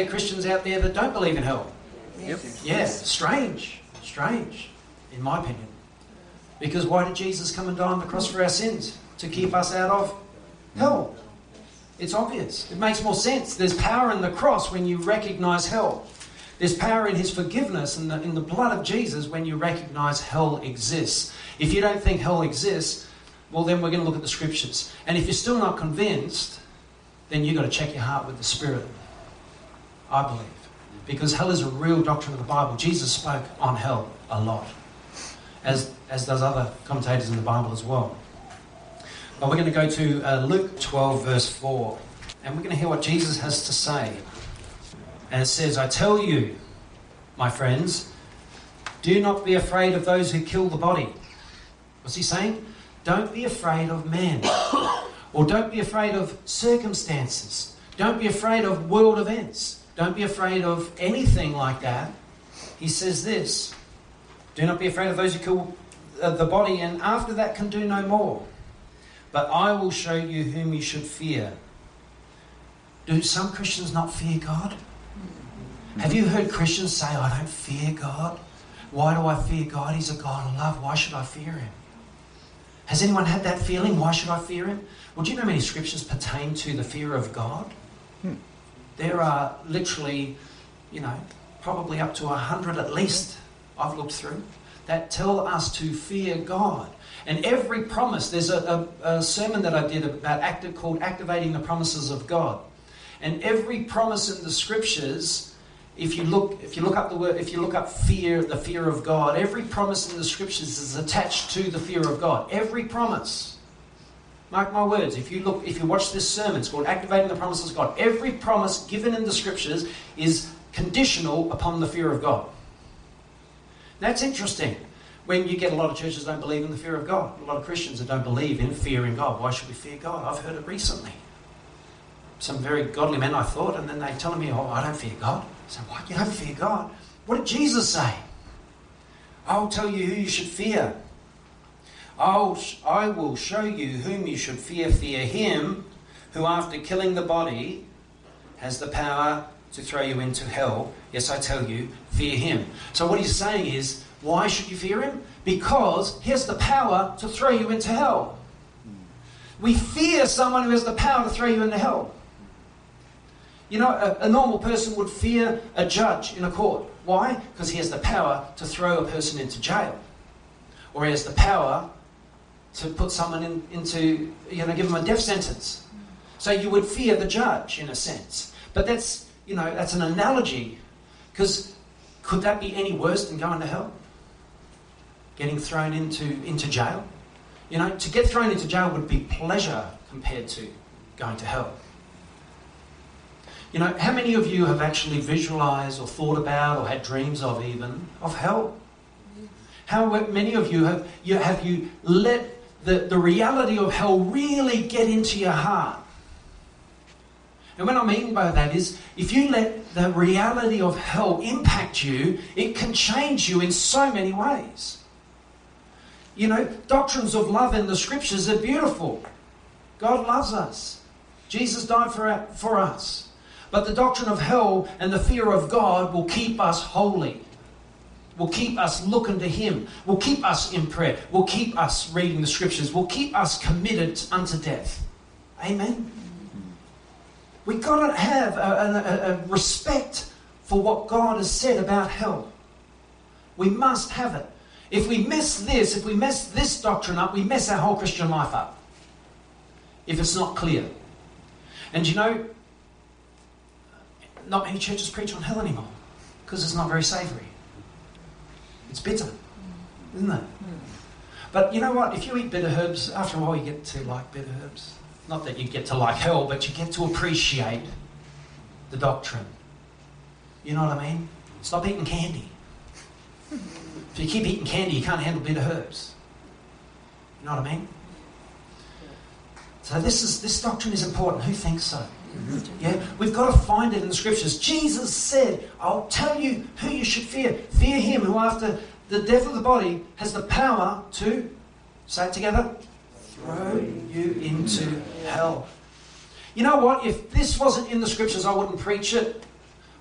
There Christians out there that don't believe in hell? Yep. Yeah, strange. Strange, in my opinion. Because why did Jesus come and die on the cross for our sins? To keep us out of hell. It's obvious. It makes more sense. There's power in the cross when you recognize hell. There's power in his forgiveness and in, in the blood of Jesus when you recognize hell exists. If you don't think hell exists, well, then we're going to look at the scriptures. And if you're still not convinced, then you've got to check your heart with the Spirit. I believe. Because hell is a real doctrine of the Bible. Jesus spoke on hell a lot, as, as does other commentators in the Bible as well. But we're going to go to uh, Luke 12, verse 4, and we're going to hear what Jesus has to say. And it says, I tell you, my friends, do not be afraid of those who kill the body. What's he saying? Don't be afraid of men. or don't be afraid of circumstances. Don't be afraid of world events. Don't be afraid of anything like that. He says this Do not be afraid of those who kill uh, the body, and after that can do no more. But I will show you whom you should fear. Do some Christians not fear God? Have you heard Christians say, I don't fear God? Why do I fear God? He's a God of love. Why should I fear Him? Has anyone had that feeling? Why should I fear Him? Well, do you know many scriptures pertain to the fear of God? Hmm. There are literally, you know, probably up to a hundred at least I've looked through that tell us to fear God. And every promise, there's a, a, a sermon that I did about active, called Activating the Promises of God. And every promise in the scriptures, if you look, if you look up the word, if you look up fear, the fear of God, every promise in the scriptures is attached to the fear of God. Every promise. Mark my words. If you look, if you watch this sermon, it's called Activating the Promises of God. Every promise given in the scriptures is conditional upon the fear of God. That's interesting. When you get a lot of churches don't believe in the fear of God, a lot of Christians that don't believe in fearing God. Why should we fear God? I've heard it recently. Some very godly men, I thought, and then they telling me, "Oh, I don't fear God." I said, "What? You don't fear God? What did Jesus say? I'll tell you who you should fear. I'll, I will show you whom you should fear. Fear him who, after killing the body, has the power to throw you into hell. Yes, I tell you, fear him. So, what he's saying is, why should you fear him? Because he has the power to throw you into hell. We fear someone who has the power to throw you into hell. You know, a, a normal person would fear a judge in a court. Why? Because he has the power to throw a person into jail. Or he has the power to put someone in, into, you know, give them a death sentence. So you would fear the judge in a sense. But that's, you know, that's an analogy. Because could that be any worse than going to hell? Getting thrown into, into jail? You know, to get thrown into jail would be pleasure compared to going to hell. You know, how many of you have actually visualized or thought about or had dreams of even of hell? How many of you have you, have you let the, the reality of hell really get into your heart? And what I mean by that is, if you let the reality of hell impact you, it can change you in so many ways. You know, doctrines of love in the scriptures are beautiful. God loves us. Jesus died for, for us. But the doctrine of hell and the fear of God will keep us holy. Will keep us looking to Him. Will keep us in prayer. Will keep us reading the scriptures. Will keep us committed unto death. Amen. We've got to have a, a, a respect for what God has said about hell. We must have it. If we mess this, if we mess this doctrine up, we mess our whole Christian life up. If it's not clear. And you know, not many churches preach on hell anymore because it's not very savoury. It's bitter, isn't it? But you know what? If you eat bitter herbs, after a while you get to like bitter herbs. Not that you get to like hell, but you get to appreciate the doctrine. You know what I mean? Stop eating candy. If you keep eating candy, you can't handle bitter herbs. You know what I mean? So this is this doctrine is important. Who thinks so? Yeah, we've got to find it in the scriptures. Jesus said, I'll tell you who you should fear. Fear him who, after the death of the body, has the power to, say it together, throw you into hell. You you know what? If this wasn't in the scriptures, I wouldn't preach it.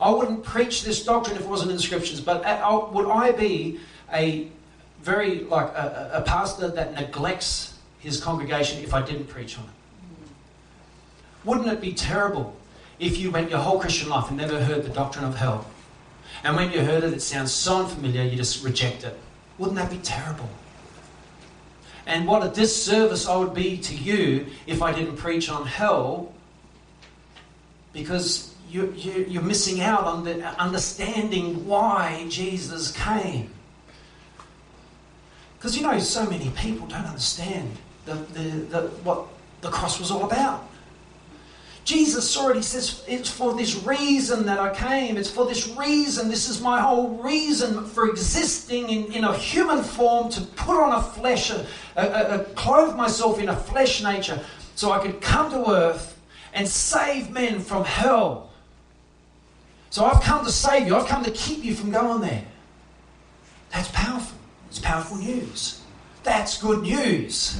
I wouldn't preach this doctrine if it wasn't in the scriptures. But uh, would I be a very like a, a pastor that neglects his congregation if I didn't preach on it? Wouldn't it be terrible if you went your whole Christian life and never heard the doctrine of hell? And when you heard it, it sounds so unfamiliar, you just reject it. Wouldn't that be terrible? And what a disservice I would be to you if I didn't preach on hell because you, you, you're missing out on the uh, understanding why Jesus came. Because you know, so many people don't understand the, the, the, what the cross was all about. Jesus already says, It's for this reason that I came. It's for this reason. This is my whole reason for existing in, in a human form to put on a flesh, a, a, a, clothe myself in a flesh nature so I could come to earth and save men from hell. So I've come to save you, I've come to keep you from going there. That's powerful. It's powerful news. That's good news.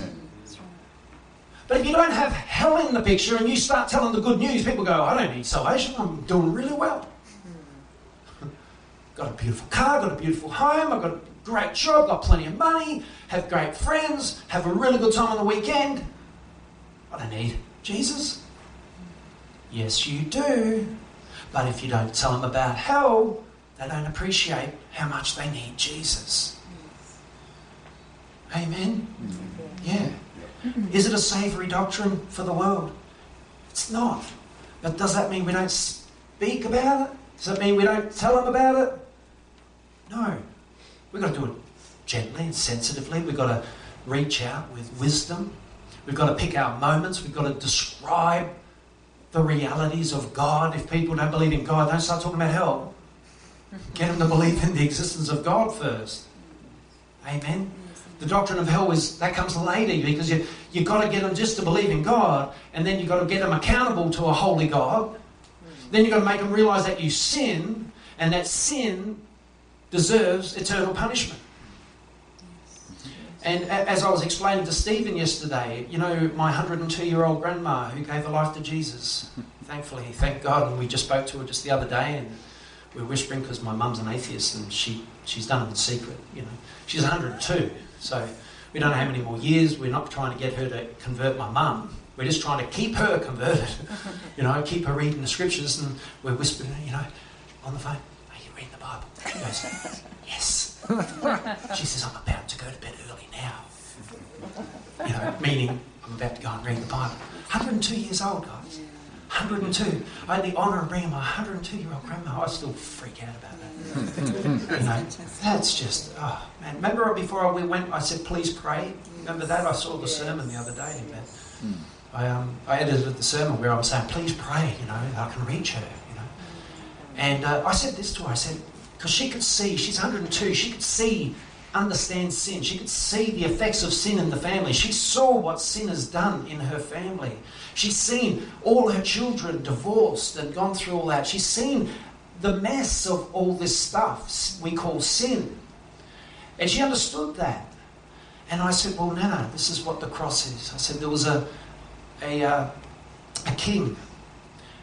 But if you don't have hell in the picture and you start telling the good news, people go, I don't need salvation, I'm doing really well. got a beautiful car, got a beautiful home, I've got a great job, got plenty of money, have great friends, have a really good time on the weekend. I don't need Jesus. Yes, you do. But if you don't tell them about hell, they don't appreciate how much they need Jesus. Amen? Yeah. Mm-hmm. Is it a savoury doctrine for the world? It's not. But does that mean we don't speak about it? Does that mean we don't tell them about it? No. We've got to do it gently and sensitively. We've got to reach out with wisdom. We've got to pick our moments. We've got to describe the realities of God. If people don't believe in God, don't start talking about hell. Get them to believe in the existence of God first. Amen. The doctrine of hell is that comes later because you you've got to get them just to believe in God, and then you've got to get them accountable to a holy God. Then you've got to make them realize that you sin, and that sin deserves eternal punishment. And as I was explaining to Stephen yesterday, you know, my 102 year old grandma who gave her life to Jesus, thankfully, thank God, and we just spoke to her just the other day, and we are whispering because my mum's an atheist and she, she's done it in secret, you know. She's 102, so we don't know how many more years. We're not trying to get her to convert my mum. We're just trying to keep her converted, you know, keep her reading the scriptures, and we're whispering, you know, on the phone, are you reading the Bible? She goes, yes. She says, I'm about to go to bed early now. You know, meaning I'm about to go and read the Bible. 102 years old, guys. 102. I had the honour of bringing my 102 year old grandma. I still freak out about that. you know, that's just, oh man. Remember before we went, I said, please pray? Remember that? I saw the sermon the other day. Man. I, um, I edited the sermon where I'm saying, please pray, you know, I can reach her, you know. And uh, I said this to her I said, because she could see, she's 102, she could see, understand sin. She could see the effects of sin in the family. She saw what sin has done in her family. She's seen all her children divorced and gone through all that. She's seen the mess of all this stuff we call sin. And she understood that. And I said, Well, Nana, this is what the cross is. I said, There was a, a, uh, a king,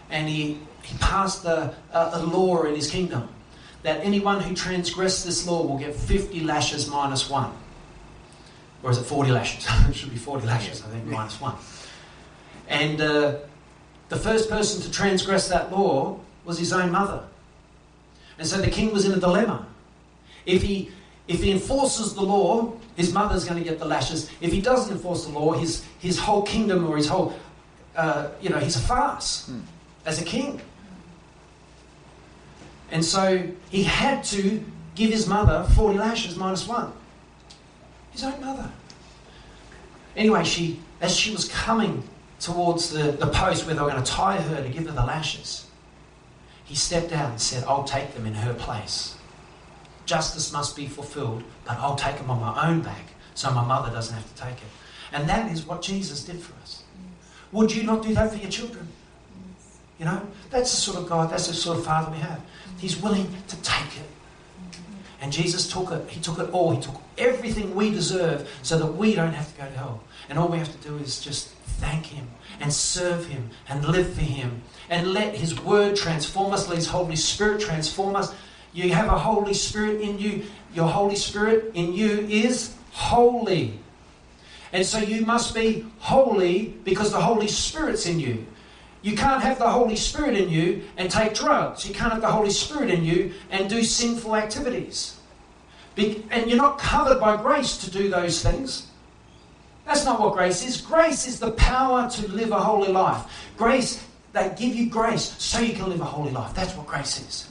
and he, he passed a, a, a law in his kingdom that anyone who transgressed this law will get 50 lashes minus one. Or is it 40 lashes? it should be 40 lashes, I think, minus one. And uh, the first person to transgress that law was his own mother. And so the king was in a dilemma. If he, if he enforces the law, his mother's going to get the lashes. If he doesn't enforce the law, his, his whole kingdom or his whole, uh, you know, he's a farce hmm. as a king. And so he had to give his mother 40 lashes minus one. His own mother. Anyway, she, as she was coming towards the, the post where they were going to tie her to give her the lashes, he stepped out and said, I'll take them in her place. Justice must be fulfilled, but I'll take them on my own back so my mother doesn't have to take it. And that is what Jesus did for us. Would you not do that for your children? You know, that's the sort of God, that's the sort of Father we have. He's mm-hmm. willing to take it. Mm-hmm. And Jesus took it. He took it all. He took everything we deserve so that we don't have to go to hell. And all we have to do is just thank Him and serve Him and live for Him and let His Word transform us, let His Holy Spirit transform us. You have a Holy Spirit in you. Your Holy Spirit in you is holy. And so you must be holy because the Holy Spirit's in you. You can't have the Holy Spirit in you and take drugs. You can't have the Holy Spirit in you and do sinful activities. And you're not covered by grace to do those things. That's not what grace is. Grace is the power to live a holy life. Grace, they give you grace so you can live a holy life. That's what grace is.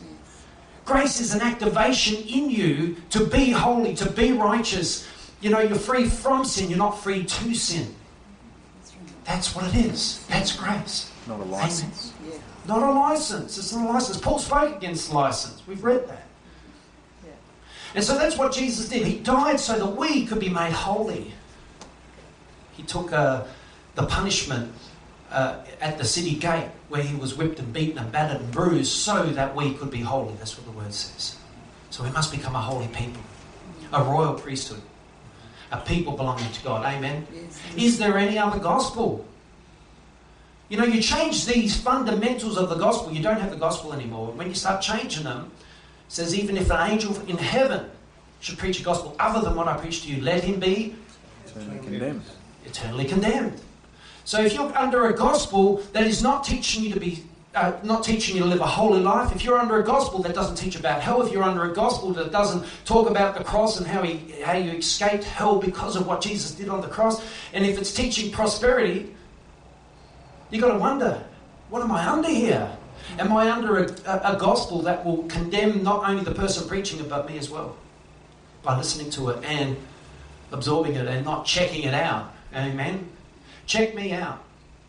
Grace is an activation in you to be holy, to be righteous. You know, you're free from sin, you're not free to sin. That's what it is. That's grace. Not a license. Yeah. Not a license. It's not a license. Paul spoke against license. We've read that. Yeah. And so that's what Jesus did. He died so that we could be made holy. He took uh, the punishment uh, at the city gate where he was whipped and beaten and battered and bruised so that we could be holy. That's what the word says. So we must become a holy people, a royal priesthood, a people belonging to God. Amen. Yes. Is there any other gospel? You know, you change these fundamentals of the gospel, you don't have the gospel anymore. When you start changing them, it says, even if an angel in heaven should preach a gospel other than what I preach to you, let him be condemned. Eternally condemned. So if you're under a gospel that is not teaching you to be uh, not teaching you to live a holy life, if you're under a gospel that doesn't teach about hell, if you're under a gospel that doesn't talk about the cross and how, he, how you escaped hell because of what Jesus did on the cross, and if it's teaching prosperity, You've got to wonder, what am I under here? Am I under a, a, a, gospel that will condemn not only the person preaching it, but me as well? By listening to it and absorbing it and not checking it out. Amen? Check me out.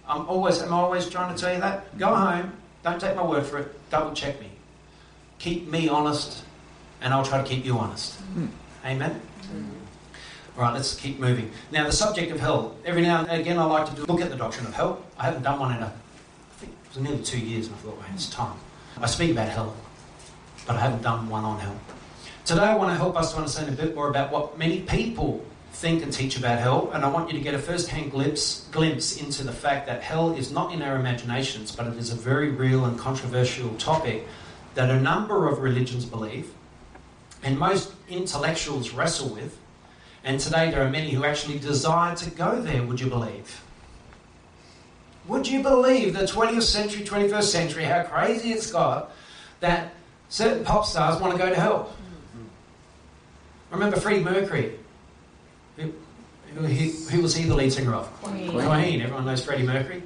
I'm always, am I always trying to tell you that? Go home, don't take my word for it, double check me. Keep me honest, and I'll try to keep you honest. Mm. Amen? Mm. All right, let's keep moving. Now, the subject of hell. Every now and again, I like to look at the doctrine of hell. I haven't done one in a, I think it was nearly two years, and I thought, well, it's time. I speak about hell, but I haven't done one on hell. Today, I want to help us to understand a bit more about what many people think and teach about hell, and I want you to get a first-hand glimpse, glimpse into the fact that hell is not in our imaginations, but it is a very real and controversial topic that a number of religions believe, and most intellectuals wrestle with and today there are many who actually desire to go there, would you believe? Would you believe the 20th century, 21st century, how crazy it's got that certain pop stars want to go to hell? Mm-hmm. Remember Freddie Mercury? Who, who, who, was he the lead singer of? Queen. Queen. Everyone knows Freddie Mercury.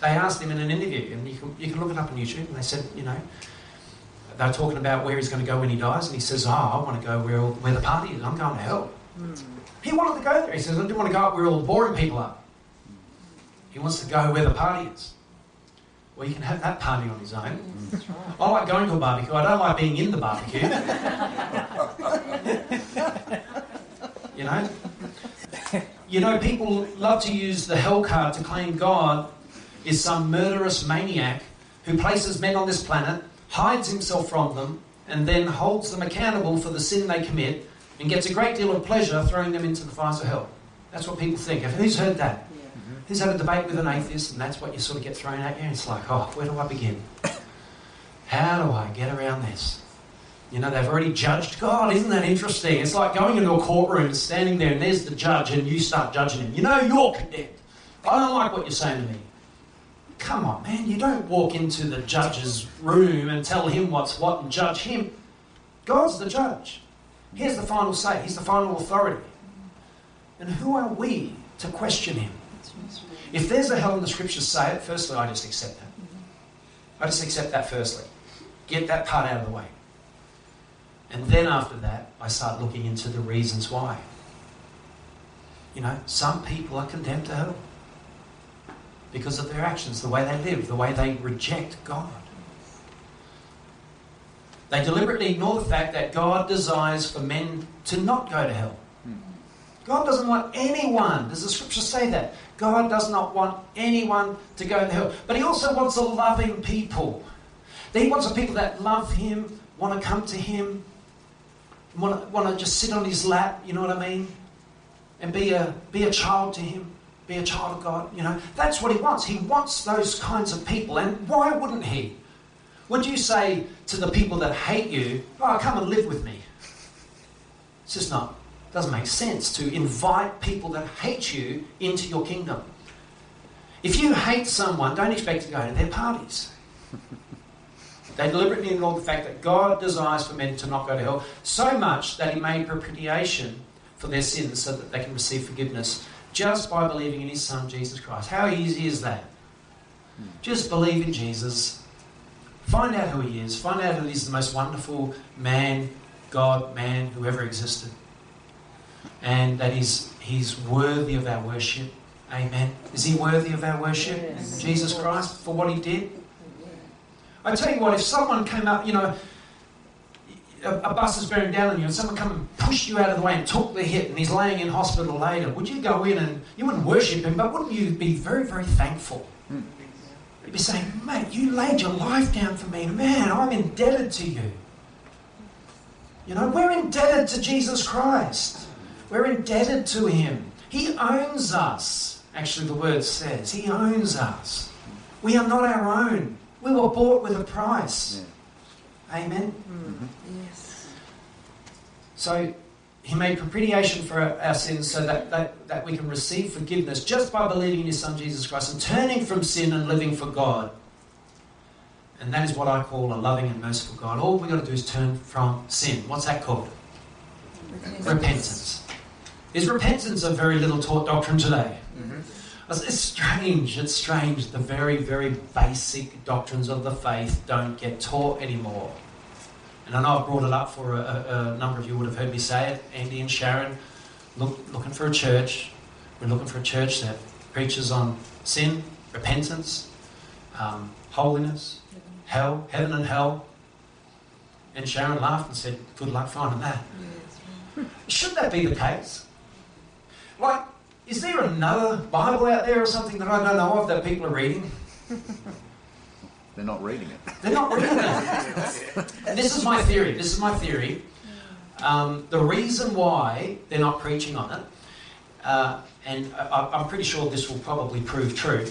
They asked him in an interview, and you can, you can look it up on YouTube, and they said, you know, they're talking about where he's going to go when he dies, and he says, oh, I want to go where, where the party is. I'm going to hell. Hmm. He wanted to go there. He says, I didn't want to go up where all the boring people are. He wants to go where the party is. Well, you can have that party on his own. I like going to a barbecue. I don't like being in the barbecue. you know? You know, people love to use the hell card to claim God is some murderous maniac who places men on this planet, hides himself from them, and then holds them accountable for the sin they commit and gets a great deal of pleasure throwing them into the fires of hell. That's what people think. Who's heard that? Yeah. Mm-hmm. Who's had a debate with an atheist and that's what you sort of get thrown at you? It's like, oh, where do I begin? How do I get around this? You know, they've already judged God. Isn't that interesting? It's like going into a courtroom, standing there, and there's the judge, and you start judging him. You know, you're condemned. I don't like what you're saying to me. Come on, man. You don't walk into the judge's room and tell him what's what and judge him. God's the judge. Here's the final say, he's the final authority. And who are we to question him? If there's a hell in the scriptures say it, firstly, I just accept that. I just accept that firstly. Get that part out of the way. And then after that, I start looking into the reasons why. You know, some people are condemned to hell because of their actions, the way they live, the way they reject God. They deliberately ignore the fact that God desires for men to not go to hell. God doesn't want anyone, does the scripture say that? God does not want anyone to go to hell. But He also wants a loving people. He wants a people that love Him, want to come to Him, want to, just sit on his lap, you know what I mean? And be a, be a child to him, be a child of God, you know. That's what he wants. He wants those kinds of people. And why wouldn't he? Would you say to the people that hate you, oh, come and live with me? It's just not, doesn't make sense to invite people that hate you into your kingdom. If you hate someone, don't expect to go to their parties. They deliberately ignored the fact that God desires for men to not go to hell so much that He made propitiation for their sins so that they can receive forgiveness just by believing in His Son, Jesus Christ. How easy is that? Just believe in Jesus. Find out who He is. Find out that He's the most wonderful man, God, man who ever existed. And that He's, he's worthy of our worship. Amen. Is He worthy of our worship? Yes. Jesus Christ, for what He did? I tell you what, if someone came up, you know, a, a bus is bearing down on you, and someone come and pushed you out of the way and took the hit, and he's laying in hospital later, would you go in and you wouldn't worship him, but wouldn't you be very, very thankful? Hmm. You'd be saying, mate, you laid your life down for me. Man, I'm indebted to you. You know, we're indebted to Jesus Christ. We're indebted to him. He owns us. Actually, the word says, He owns us. We are not our own. We were bought with a price. Amen. Mm-hmm. Mm-hmm. Yes. So he made propitiation for our, our sins so that, that, that we can receive forgiveness just by believing in his son Jesus Christ and turning from sin and living for God. And that is what I call a loving and merciful God. All we've got to do is turn from sin. What's that called? Repentance. Is repentance a very little taught doctrine today? It's it's strange. It's strange. The very, very basic doctrines of the faith don't get taught anymore. And I know I've brought it up for a, a, a number of you would have heard me say it. Andy and Sharon, look, looking for a church. We're looking for a church that preaches on sin, repentance, um, holiness, hell, heaven and hell. And Sharon laughed and said, "Good luck finding that." Should that be the case? Like, is there another Bible out there or something that I don't know of that people are reading? They're not reading it. They're not reading it. And this is my theory. This is my theory. Um, the reason why they're not preaching on it, uh, and I, I'm pretty sure this will probably prove true,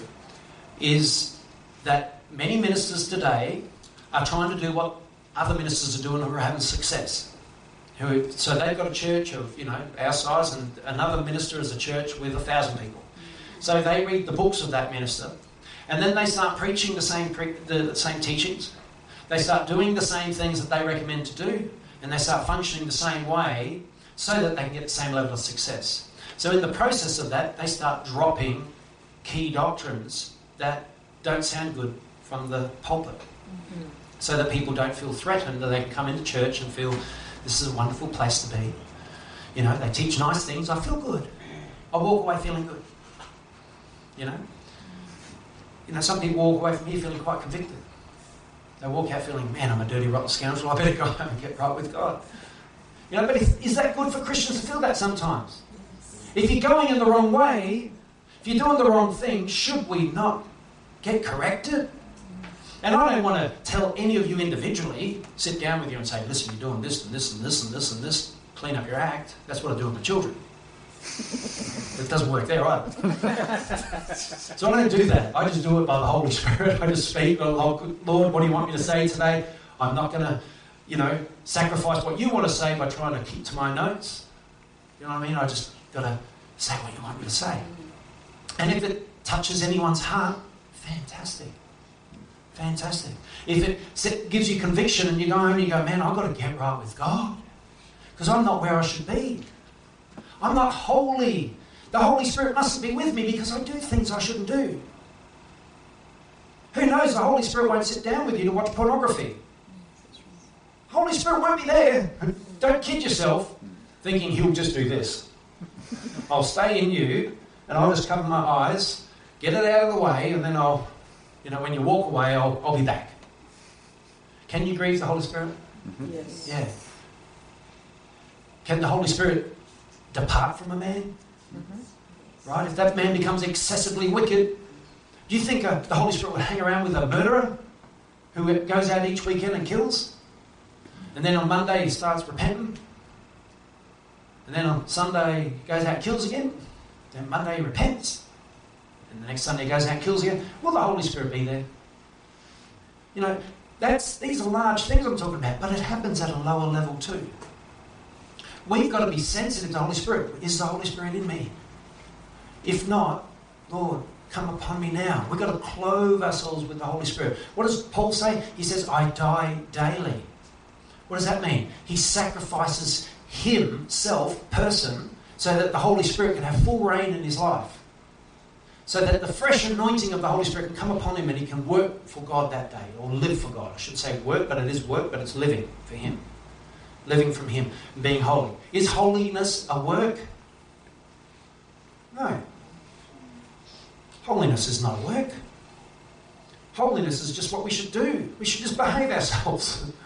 is that many ministers today are trying to do what other ministers are doing who are having success. Who, so they've got a church of you know our size, and another minister is a church with a thousand people. So they read the books of that minister, and then they start preaching the same pre- the, the same teachings. They start doing the same things that they recommend to do, and they start functioning the same way, so that they can get the same level of success. So in the process of that, they start dropping key doctrines that don't sound good from the pulpit, mm-hmm. so that people don't feel threatened, that they can come into church and feel this is a wonderful place to be. You know, they teach nice things. I feel good. I walk away feeling good. You know, you know, some people walk away from here feeling quite convicted. They walk out feeling, man, I'm a dirty, rotten scoundrel. I better go home and get right with God. You know, but if, is that good for Christians to feel that sometimes? If you're going in the wrong way, if you're doing the wrong thing, should we not get corrected? And I don't want to tell any of you individually, sit down with you and say, listen, you're doing this and this and this and this and this, clean up your act. That's what I do with my children. it doesn't work there either. so I don't do that. I just do it by the Holy Spirit. I just speak, Lord, what do you want me to say today? I'm not going to, you know, sacrifice what you want to say by trying to keep to my notes. You know what I mean? I just got to say what you want me to say. And if it touches anyone's heart, fantastic. Fantastic. If it gives you conviction and you go home and you go, man, I've got to get right with God because I'm not where I should be. I'm not holy. The Holy Spirit mustn't be with me because I do things I shouldn't do. Who knows? The Holy Spirit won't sit down with you to watch pornography. Holy Spirit won't be there. Don't kid yourself thinking He'll just do this. I'll stay in you and I'll just cover my eyes, get it out of the way, and then I'll, you know, when you walk away, I'll, I'll be back. Can you grieve the Holy Spirit? Yes. Yeah. Can the Holy Spirit depart from a man? Right? If that man becomes excessively wicked, do you think uh, the Holy Spirit would hang around with a murderer who goes out each weekend and kills? And then on Monday he starts repenting? And then on Sunday, he goes out and kills again. Then Monday, he repents. And the next Sunday, goes out and kills again. Will the Holy Spirit be there? You know, that's, these are large things I'm talking about, but it happens at a lower level too. We've got to be sensitive to the Holy Spirit. Is the Holy Spirit in me? If not, Lord, come upon me now. We've got to clothe ourselves with the Holy Spirit. What does Paul say? He says, I die daily. What does that mean? He sacrifices himself, person, so that the Holy Spirit can have full reign in his life. So that the fresh anointing of the Holy Spirit can come upon him and he can work for God that day, or live for God. I should say work, but it is work, but it's living for him. Living from him, and being holy. Is holiness a work? No. Holiness is not a work. Holiness is just what we should do. We should just behave ourselves.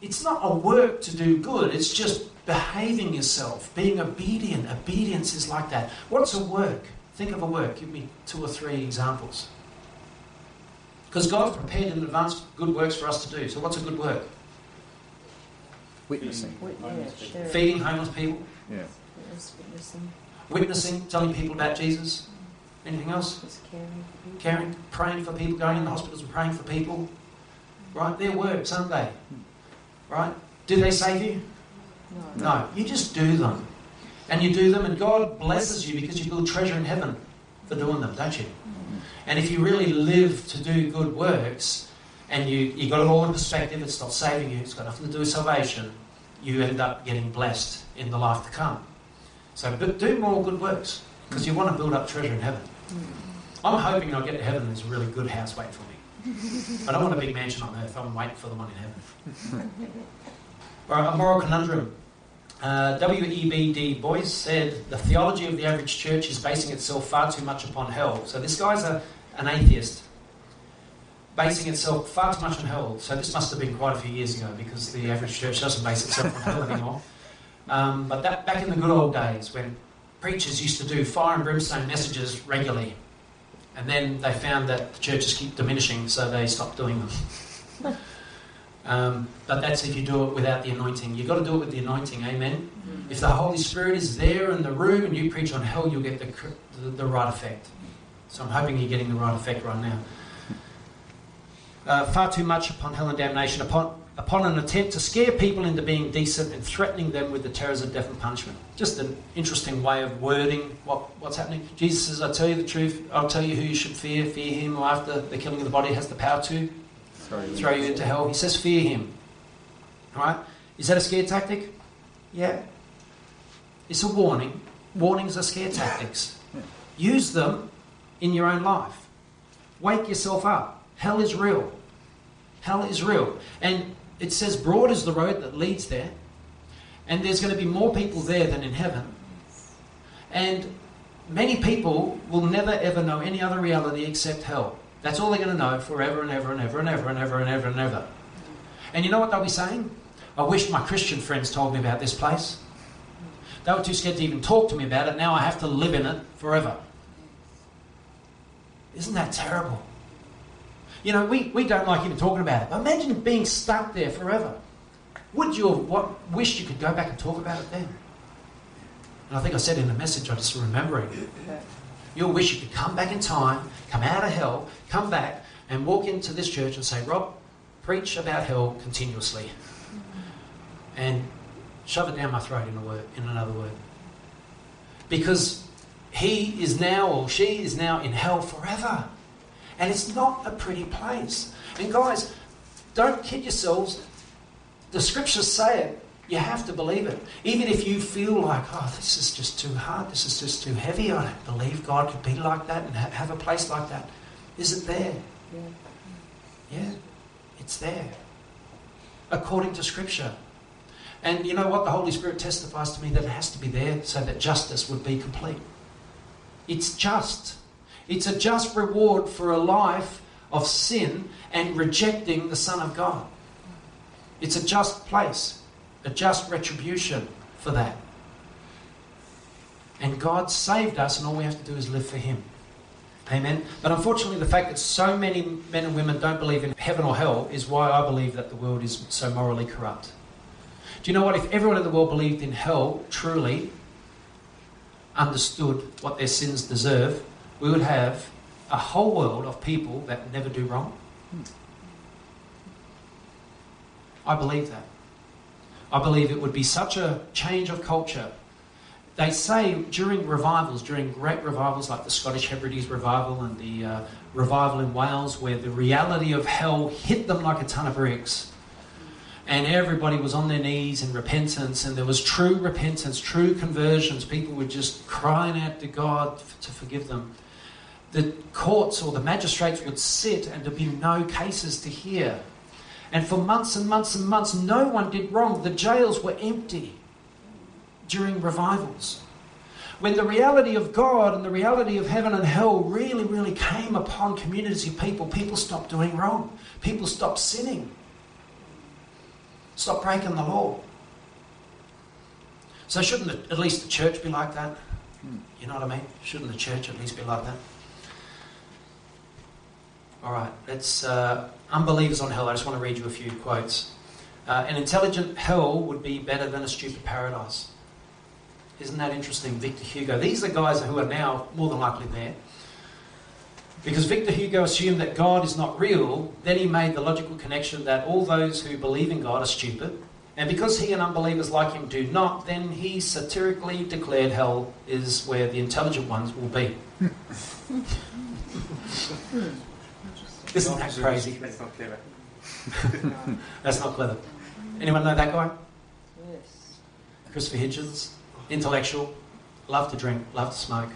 It's not a work to do good, it's just behaving yourself, being obedient. Obedience is like that. What's a work? Think of a work. Give me two or three examples. Because God's prepared in advance good works for us to do. So, what's a good work? Witnessing. Witness, sharing, Feeding homeless people, Yeah. witnessing, witnessing, telling people about Jesus. Anything else? just caring. Caring, praying for people, going in the hospitals and praying for people. Right? They're works, aren't they? Hmm. Right? Do they save you? No. No. You just do them. And you do them, and God blesses you because you build treasure in heaven for doing them, don't you? And if you really live to do good works, and you, you got it all in perspective, it's not saving you, it's got nothing to do with salvation, you end up getting blessed in the life to come. So but do more good works, because you want to build up treasure in heaven. I'm hoping I'll get to heaven and there's a really good house waiting for me. I don't want a big mansion on earth, I'm waiting for the one in heaven. A moral conundrum. Uh, W.E.B. Du Bois said the theology of the average church is basing itself far too much upon hell. So this guy's a, an atheist, basing itself far too much on hell. So this must have been quite a few years ago because the average church doesn't base itself on hell anymore. Um, but that back in the good old days when preachers used to do fire and brimstone messages regularly, and then they found that the churches keep diminishing, so they stopped doing them. Um, but that's if you do it without the anointing. You've got to do it with the anointing, amen? If the Holy Spirit is there in the room and you preach on hell, you'll get the, the, the right effect. So I'm hoping you're getting the right effect right now. Uh, far too much upon hell and damnation, upon, upon an attempt to scare people into being decent and threatening them with the terrors of death and punishment. Just an interesting way of wording what, what's happening. Jesus says, I tell you the truth, I'll tell you who you should fear. Fear him who after the killing of the body has the power to Throw you throw you into hell. He says, fear him. All right? Is that a scare tactic? Yeah. It's a warning. Warnings are scare tactics. Yeah. Use them in your own life. Wake yourself up. Hell is real. Hell is real. And it says, broad is the road that leads there. And there's going to be more people there than in heaven. And many people will never ever know any other reality except hell. That's all they're going to know forever and ever and ever and ever and ever and ever and ever. And you know what they'll be saying? I wish my Christian friends told me about this place. They were too scared to even talk to me about it. Now I have to live in it forever. Isn't that terrible? You know, we, we don't like even talking about it. But imagine being stuck there forever. Would you have what, wished you could go back and talk about it then? And I think I said in the message, I'm just remembering. You'll wish you could come back in time, come out of hell, come back and walk into this church and say, Rob, preach about hell continuously. And shove it down my throat in a word, in another word. Because he is now or she is now in hell forever. And it's not a pretty place. And guys, don't kid yourselves. The scriptures say it. You have to believe it. Even if you feel like, oh, this is just too hard, this is just too heavy, I don't believe God could be like that and ha- have a place like that. Is it there? Yeah. Yeah, it's there. According to Scripture. And you know what? The Holy Spirit testifies to me that it has to be there so that justice would be complete. It's just. It's a just reward for a life of sin and rejecting the Son of God. It's a just place, a just retribution for that. And God saved us, and all we have to do is live for Him. Amen. But unfortunately, the fact that so many men and women don't believe in heaven or hell is why I believe that the world is so morally corrupt. Do you know what? If everyone in the world believed in hell truly, understood what their sins deserve, we would have a whole world of people that never do wrong. I believe that. I believe it would be such a change of culture. They say during revivals, during great revivals like the Scottish Hebrides revival and the uh, revival in Wales, where the reality of hell hit them like a ton of bricks, and everybody was on their knees in repentance, and there was true repentance, true conversions. People were just crying out to God to forgive them. The courts or the magistrates would sit, and there'd be no cases to hear. And for months and months and months, no one did wrong. The jails were empty during revivals. When the reality of God and the reality of heaven and hell really, really came upon communities of people, people stopped doing wrong. People stopped sinning. Stop breaking the law. So, shouldn't at least the church be like that? Hmm. You know what I mean? Shouldn't the church at least be like that? All right, let's. Uh, unbelievers on hell. I just want to read you a few quotes. Uh, an intelligent hell would be better than a stupid paradise. Isn't that interesting? Victor Hugo. These are guys who are now more than likely there. Because Victor Hugo assumed that God is not real, then he made the logical connection that all those who believe in God are stupid. And because he and unbelievers like him do not, then he satirically declared hell is where the intelligent ones will be. Isn't that crazy? That's not clever. That's not clever. Anyone know that guy? Yes. Christopher Hitchens, intellectual, loved to drink, loved to smoke,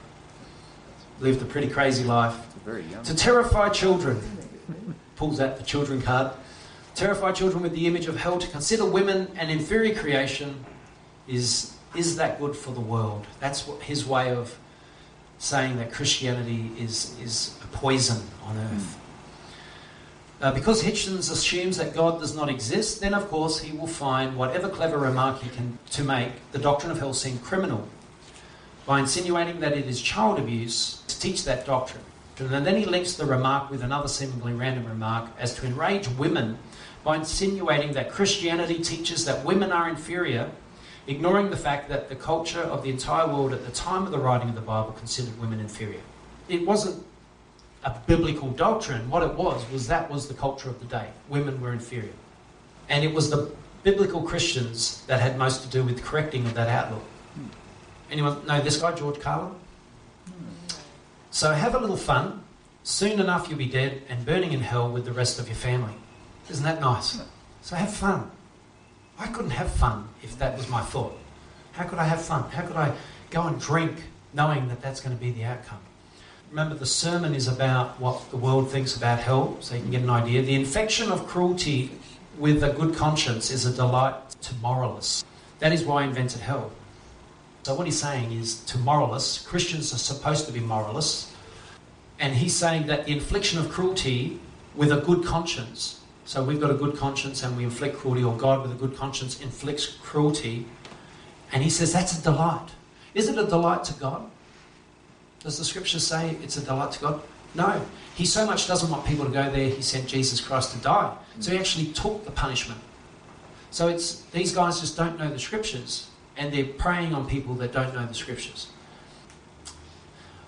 lived a pretty crazy life. Very young. To terrify children, pulls out the children card. Terrify children with the image of hell. To consider women an inferior creation is is that good for the world? That's what his way of saying that Christianity is is a poison on earth. Uh, because Hitchens assumes that God does not exist, then of course he will find whatever clever remark he can to make the doctrine of hell seem criminal by insinuating that it is child abuse to teach that doctrine. And then he links the remark with another seemingly random remark as to enrage women by insinuating that Christianity teaches that women are inferior, ignoring the fact that the culture of the entire world at the time of the writing of the Bible considered women inferior. It wasn't a biblical doctrine. What it was was that was the culture of the day. Women were inferior. And it was the biblical Christians that had most to do with correcting of that outlook. Anyone know this guy, George Carlin? So have a little fun. Soon enough, you'll be dead and burning in hell with the rest of your family. Isn't that nice? So have fun. I couldn't have fun if that was my thought. How could I have fun? How could I go and drink knowing that that's going to be the outcome? Remember, the sermon is about what the world thinks about hell, so you can get an idea. The infection of cruelty with a good conscience is a delight to moralists. That is why I invented hell. So, what he's saying is to moralists, Christians are supposed to be moralists, and he's saying that the infliction of cruelty with a good conscience, so we've got a good conscience and we inflict cruelty, or God with a good conscience inflicts cruelty, and he says that's a delight. Is it a delight to God? Does the scripture say it's a delight to God? No. He so much doesn't want people to go there, he sent Jesus Christ to die. So he actually took the punishment. So it's these guys just don't know the scriptures and they're preying on people that don't know the scriptures.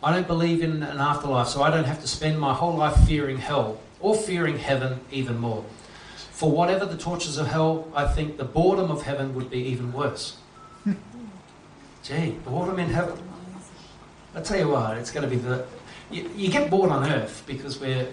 I don't believe in an afterlife, so I don't have to spend my whole life fearing hell or fearing heaven even more. For whatever the tortures of hell, I think the boredom of heaven would be even worse. Gee, boredom in heaven. I tell you what, it's going to be the. You, you get bored on earth because we're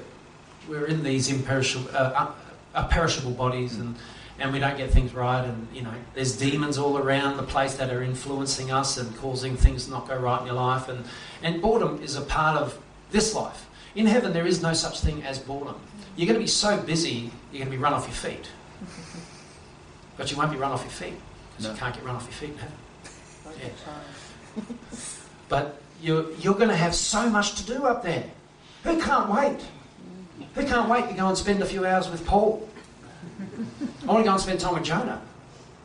we're in these imperishable, uh, uh, perishable bodies, and and we don't get things right, and you know there's demons all around the place that are influencing us and causing things to not go right in your life, and and boredom is a part of this life. In heaven, there is no such thing as boredom. You're going to be so busy, you're going to be run off your feet, but you won't be run off your feet because No. you can't get run off your feet in heaven. Yeah. But you're, you're going to have so much to do up there. Who can't wait? Who can't wait to go and spend a few hours with Paul? I want to go and spend time with Jonah.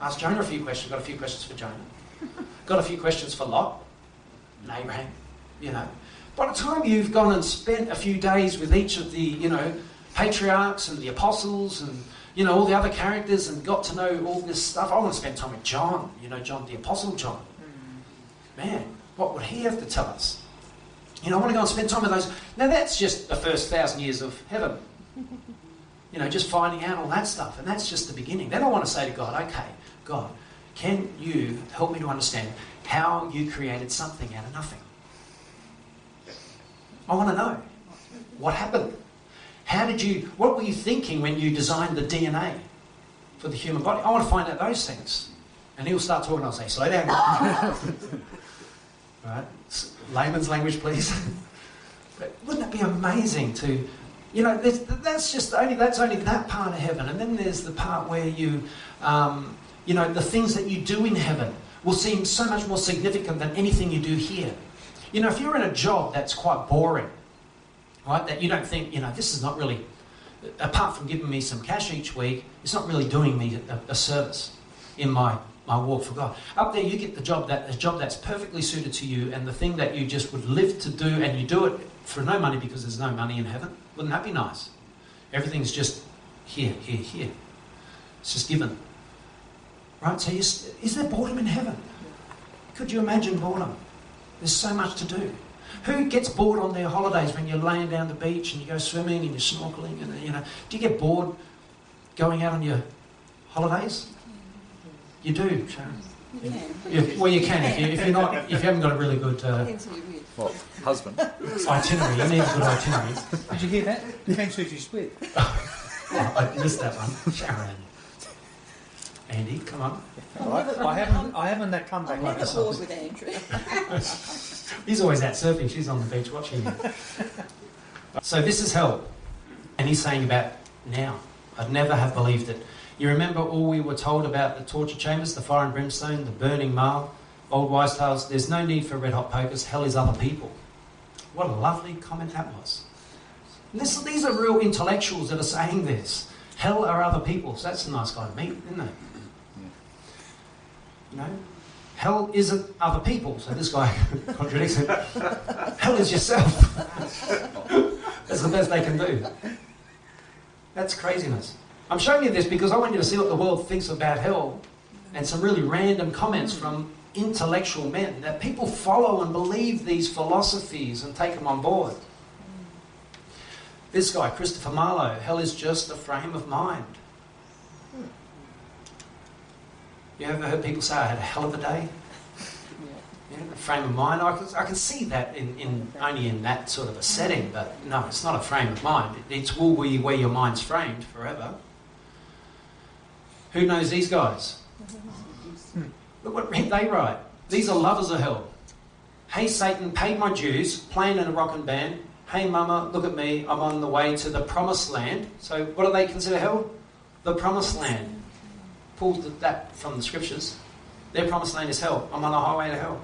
Ask Jonah a few questions. Got a few questions for Jonah. Got a few questions for Lot and Abraham. You know, by the time you've gone and spent a few days with each of the, you know, patriarchs and the apostles and you know, all the other characters and got to know all this stuff. I want to spend time with John, you know, John, the Apostle John. Hmm. Man, what would he have to tell us? You know, I want to go and spend time with those. Now, that's just the first thousand years of heaven. You know, just finding out all that stuff. And that's just the beginning. Then I want to say to God, okay, God, can you help me to understand how you created something out of nothing? I want to know what happened. How did you, what were you thinking when you designed the DNA for the human body? I want to find out those things. And he'll start talking, I'll say, slow down. right? Layman's language, please. wouldn't it be amazing to, you know, that's just only, that's only that part of heaven. And then there's the part where you, um, you know, the things that you do in heaven will seem so much more significant than anything you do here. You know, if you're in a job that's quite boring, right, that you don't think, you know, this is not really, apart from giving me some cash each week, it's not really doing me a, a service in my, my walk for God. Up there, you get the job that a job that's perfectly suited to you, and the thing that you just would live to do, and you do it for no money because there's no money in heaven. Wouldn't that be nice? Everything's just here, here, here. It's just given. Right? So, is there boredom in heaven? Could you imagine boredom? There's so much to do. Who gets bored on their holidays when you're laying down the beach and you go swimming and you're snorkeling and you know? Do you get bored going out on your holidays? You do, Sharon. You can. Yeah, well, you can if, you, if you're not if you haven't got a really good uh, Depends who you're with. Well, husband. itinerary. You need a good itinerary. Did you hear that? Depends who she's with. Oh, I missed that one, Sharon. Andy, come on. I'll I, haven't. I haven't that come I'm back like never this. with Andrew. He's always out surfing. She's on the beach watching him. so this is hell, and he's saying about now. I'd never have believed it. You remember all we were told about the torture chambers, the fire and brimstone, the burning marl, old wise tales. There's no need for red hot pokers. Hell is other people. What a lovely comment that was. This, these are real intellectuals that are saying this. Hell are other people. So that's a nice guy to meet, isn't it? You know, hell isn't other people. So this guy contradicts it. Hell is yourself. That's the best they can do. That's craziness. I'm showing you this because I want you to see what the world thinks about hell and some really random comments hmm. from intellectual men that people follow and believe these philosophies and take them on board. This guy, Christopher Marlowe, hell is just a frame of mind. Hmm. You ever heard people say, I had a hell of a day? Yeah, a frame of mind. I can, I can see that in, in only in that sort of a setting, but hmm. no, it's not a frame of mind. It, it's will be where your mind's framed forever. Who knows these guys? Look what they write. These are lovers of hell. Hey Satan, paid my dues, playing in a rock rockin' band. Hey mama, look at me, I'm on the way to the promised land. So what do they consider hell? The promised land. Pulled that from the scriptures. Their promised land is hell. I'm on a highway to hell.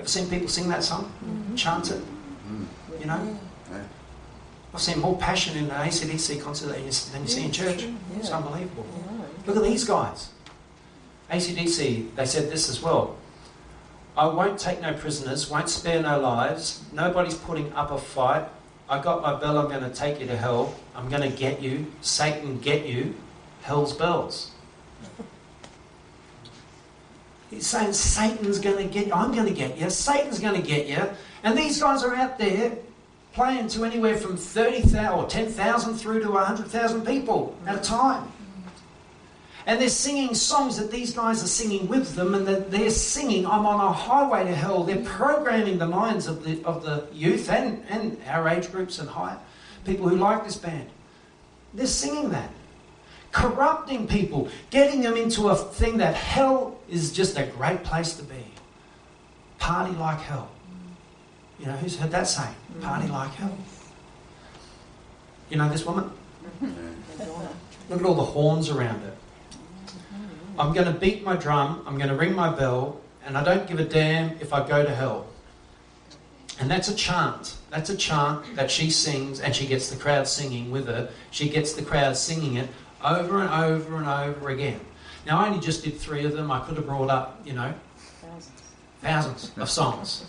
Ever seen people sing that song? Mm-hmm. Chant it? You know? Mm-hmm. I've seen more passion in an ACDC concert than you, than you see in church. It's unbelievable. Look at these guys. ACDC, they said this as well. I won't take no prisoners, won't spare no lives. Nobody's putting up a fight. I got my bell, I'm going to take you to hell. I'm going to get you. Satan, get you. Hell's bells. He's saying Satan's going to get you. I'm going to get you. Satan's going to get you. And these guys are out there playing to anywhere from 30,000 or 10,000 through to 100,000 people at a time. And they're singing songs that these guys are singing with them, and that they're singing, I'm on a highway to hell. They're programming the minds of the, of the youth and, and our age groups and higher, people who like this band. They're singing that. Corrupting people, getting them into a thing that hell is just a great place to be. Party like hell. You know, who's heard that saying? Mm. Party like hell. You know this woman? Look at all the horns around her. I'm going to beat my drum, I'm going to ring my bell, and I don't give a damn if I go to hell. And that's a chant. That's a chant that she sings, and she gets the crowd singing with her. She gets the crowd singing it over and over and over again. Now, I only just did three of them. I could have brought up, you know, thousands thousands of songs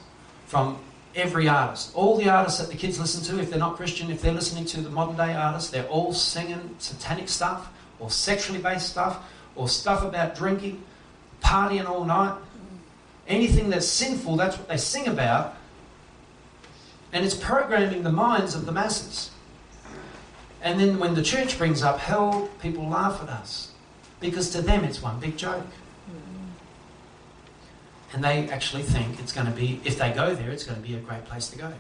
from every artist. All the artists that the kids listen to, if they're not Christian, if they're listening to the modern day artists, they're all singing satanic stuff. or sexually based stuff, or stuff about drinking, partying all night. Anything that's sinful, that's what they sing about. And it's programming the minds of the masses. And then when the church brings up hell, people laugh at us. Because to them it's one big joke. And they actually think it's going to be, if they go there, it's going to be a great place to go.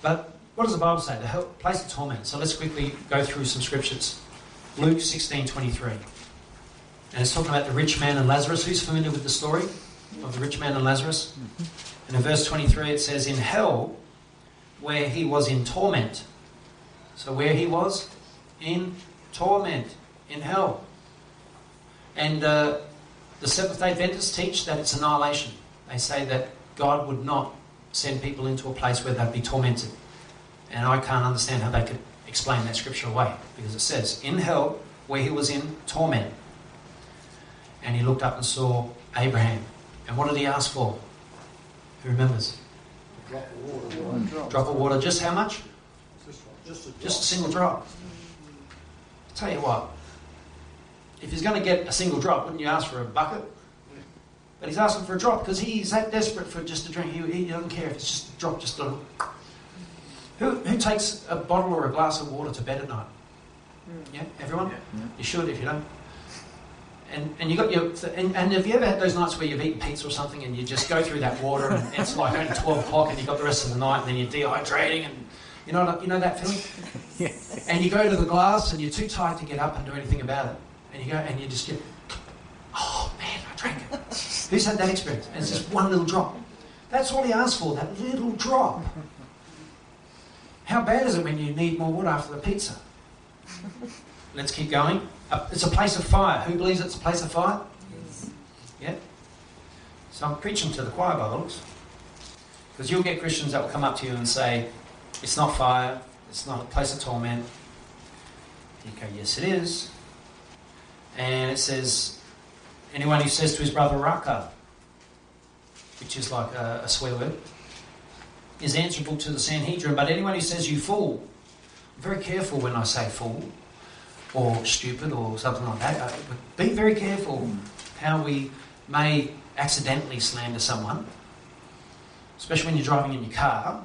But what does the Bible say? The hell, place of torment. So let's quickly go through some scriptures. Luke 16 23. And it's talking about the rich man and Lazarus. Who's familiar with the story of the rich man and Lazarus? And in verse 23 it says, In hell, where he was in torment. So where he was? In torment. In hell. And uh, the Seventh day Adventists teach that it's annihilation. They say that God would not send people into a place where they'd be tormented. And I can't understand how they could explain that scripture away because it says, in hell, where he was in torment. And he looked up and saw Abraham. And what did he ask for? Who remembers? Drop. Of water. Just how much? Just a Just a single drop. I tell you what, if he's going to get a single drop, wouldn't you ask for a bucket? But he's asking for a drop because he's that desperate for just a drink. He, he doesn't care if it's just a drop, just a little. Who, who takes a bottle or a glass of water to bed at night? Hmm. Yeah, everyone? Yeah. You should if you don't. And, and you got your and, and have you ever had those nights where you've eaten pizza or something and you just go through that water and it's like only twelve o'clock and you've got the rest of the night and then you're dehydrating and you know you know that feeling? yeah. And you go to the glass and you're too tired to get up and do anything about it. And you go and you just get Oh man, I drank it. Who's had that experience? And it's just one little drop. That's all he asked for, that little drop. Mm-hmm. How bad is it when you need more wood after the pizza? Let's keep going. It's a place of fire. Who believes it's a place of fire? Yes. Yeah. So I'm preaching to the choir by the looks. Because you'll get Christians that will come up to you and say, it's not fire, it's not a place of torment. You go, yes, it is. And it says, anyone who says to his brother Raca, which is like a, a swear word, is answerable to the Sanhedrin. But anyone who says you fool, I'm very careful when I say fool or stupid or something like that. Uh, but Be very careful how we may accidentally slander someone, especially when you're driving in your car.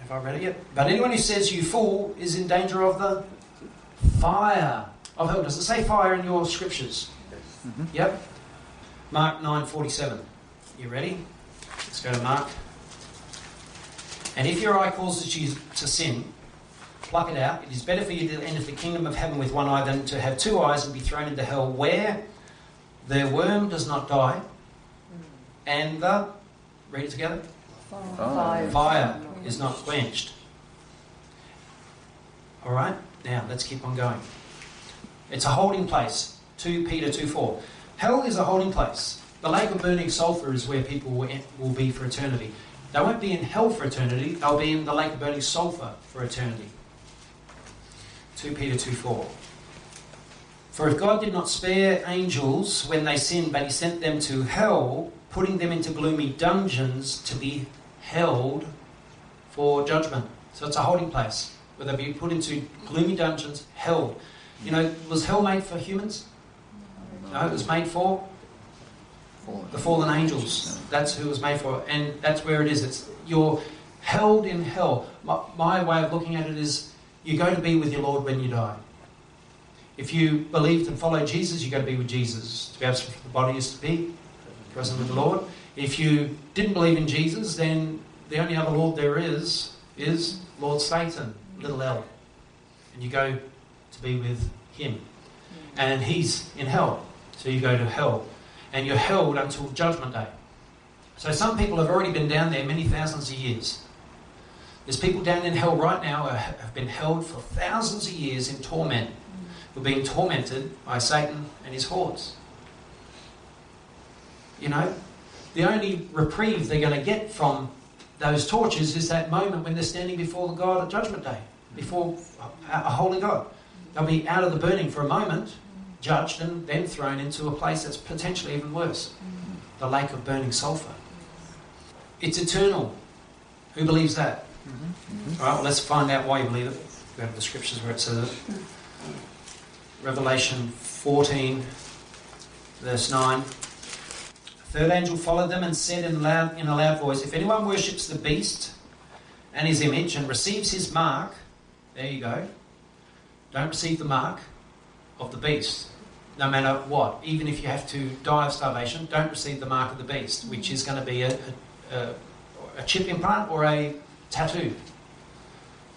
Have I read it yet? But anyone who says you fool is in danger of the fire of hell. Does it say fire in your scriptures? Mhm. Yep. Mark 9:47. You ready? Let's go to Mark. And if your eye causes you to sin, pluck it out. It is better for you to enter the kingdom of heaven with one eye than to have two eyes and be thrown into hell, where the worm does not die, and the read it together. Fire. Fire is not quenched. All right. Now let's keep on going. It's a holding place. 2 Peter 2 4. Hell is a holding place. The lake of burning sulfur is where people will be for eternity. They won't be in hell for eternity, they'll be in the lake of burning sulfur for eternity. 2 Peter 2 4. For if God did not spare angels when they sinned, but he sent them to hell, putting them into gloomy dungeons to be held for judgment. So it's a holding place where they'll be put into gloomy dungeons, held. You know, was hell made for humans? No, it was made for Fallen. the fallen angels. That's who it was made for, and that's where it is. It's you're held in hell. My, my way of looking at it is you're going to be with your Lord when you die. If you believed and followed Jesus, you're going to be with Jesus. To be absent from the body is to be present with the Lord. If you didn't believe in Jesus, then the only other Lord there is is Lord Satan, little L, and you go to be with him, and he's in hell. So you go to hell and you're held until Judgment Day. So some people have already been down there many thousands of years. There's people down in hell right now who have been held for thousands of years in torment, who are being tormented by Satan and his hordes. You know, the only reprieve they're going to get from those tortures is that moment when they're standing before the God at Judgment Day, before a, a holy God. They'll be out of the burning for a moment, judged, and then thrown into a place that's potentially even worse mm-hmm. the lake of burning sulfur. It's eternal. Who believes that? Mm-hmm. All right, well, let's find out why you believe it. go to the scriptures where it says it. Revelation 14, verse 9. The third angel followed them and said in, loud, in a loud voice, If anyone worships the beast and his image and receives his mark, there you go. Don't receive the mark of the beast. No matter what, even if you have to die of starvation, don't receive the mark of the beast, which is going to be a, a, a chip implant or a tattoo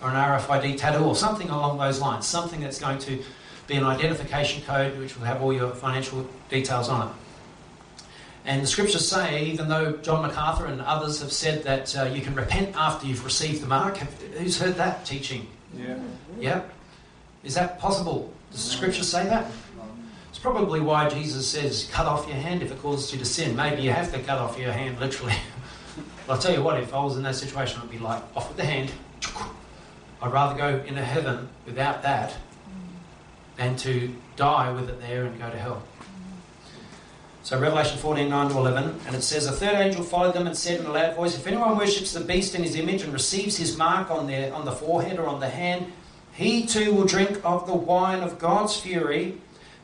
or an RFID tattoo or something along those lines. Something that's going to be an identification code which will have all your financial details on it. And the scriptures say, even though John MacArthur and others have said that uh, you can repent after you've received the mark, have, who's heard that teaching? Yeah. Yeah? Is that possible? Does the scripture say that? It's probably why Jesus says, cut off your hand if it causes you to sin. Maybe you have to cut off your hand, literally. I'll tell you what, if I was in that situation, I'd be like, off with the hand. I'd rather go into heaven without that than to die with it there and go to hell. So Revelation 14, 9 to 11, and it says, A third angel followed them and said in a loud voice, If anyone worships the beast in his image and receives his mark on, their, on the forehead or on the hand, he too will drink of the wine of God's fury,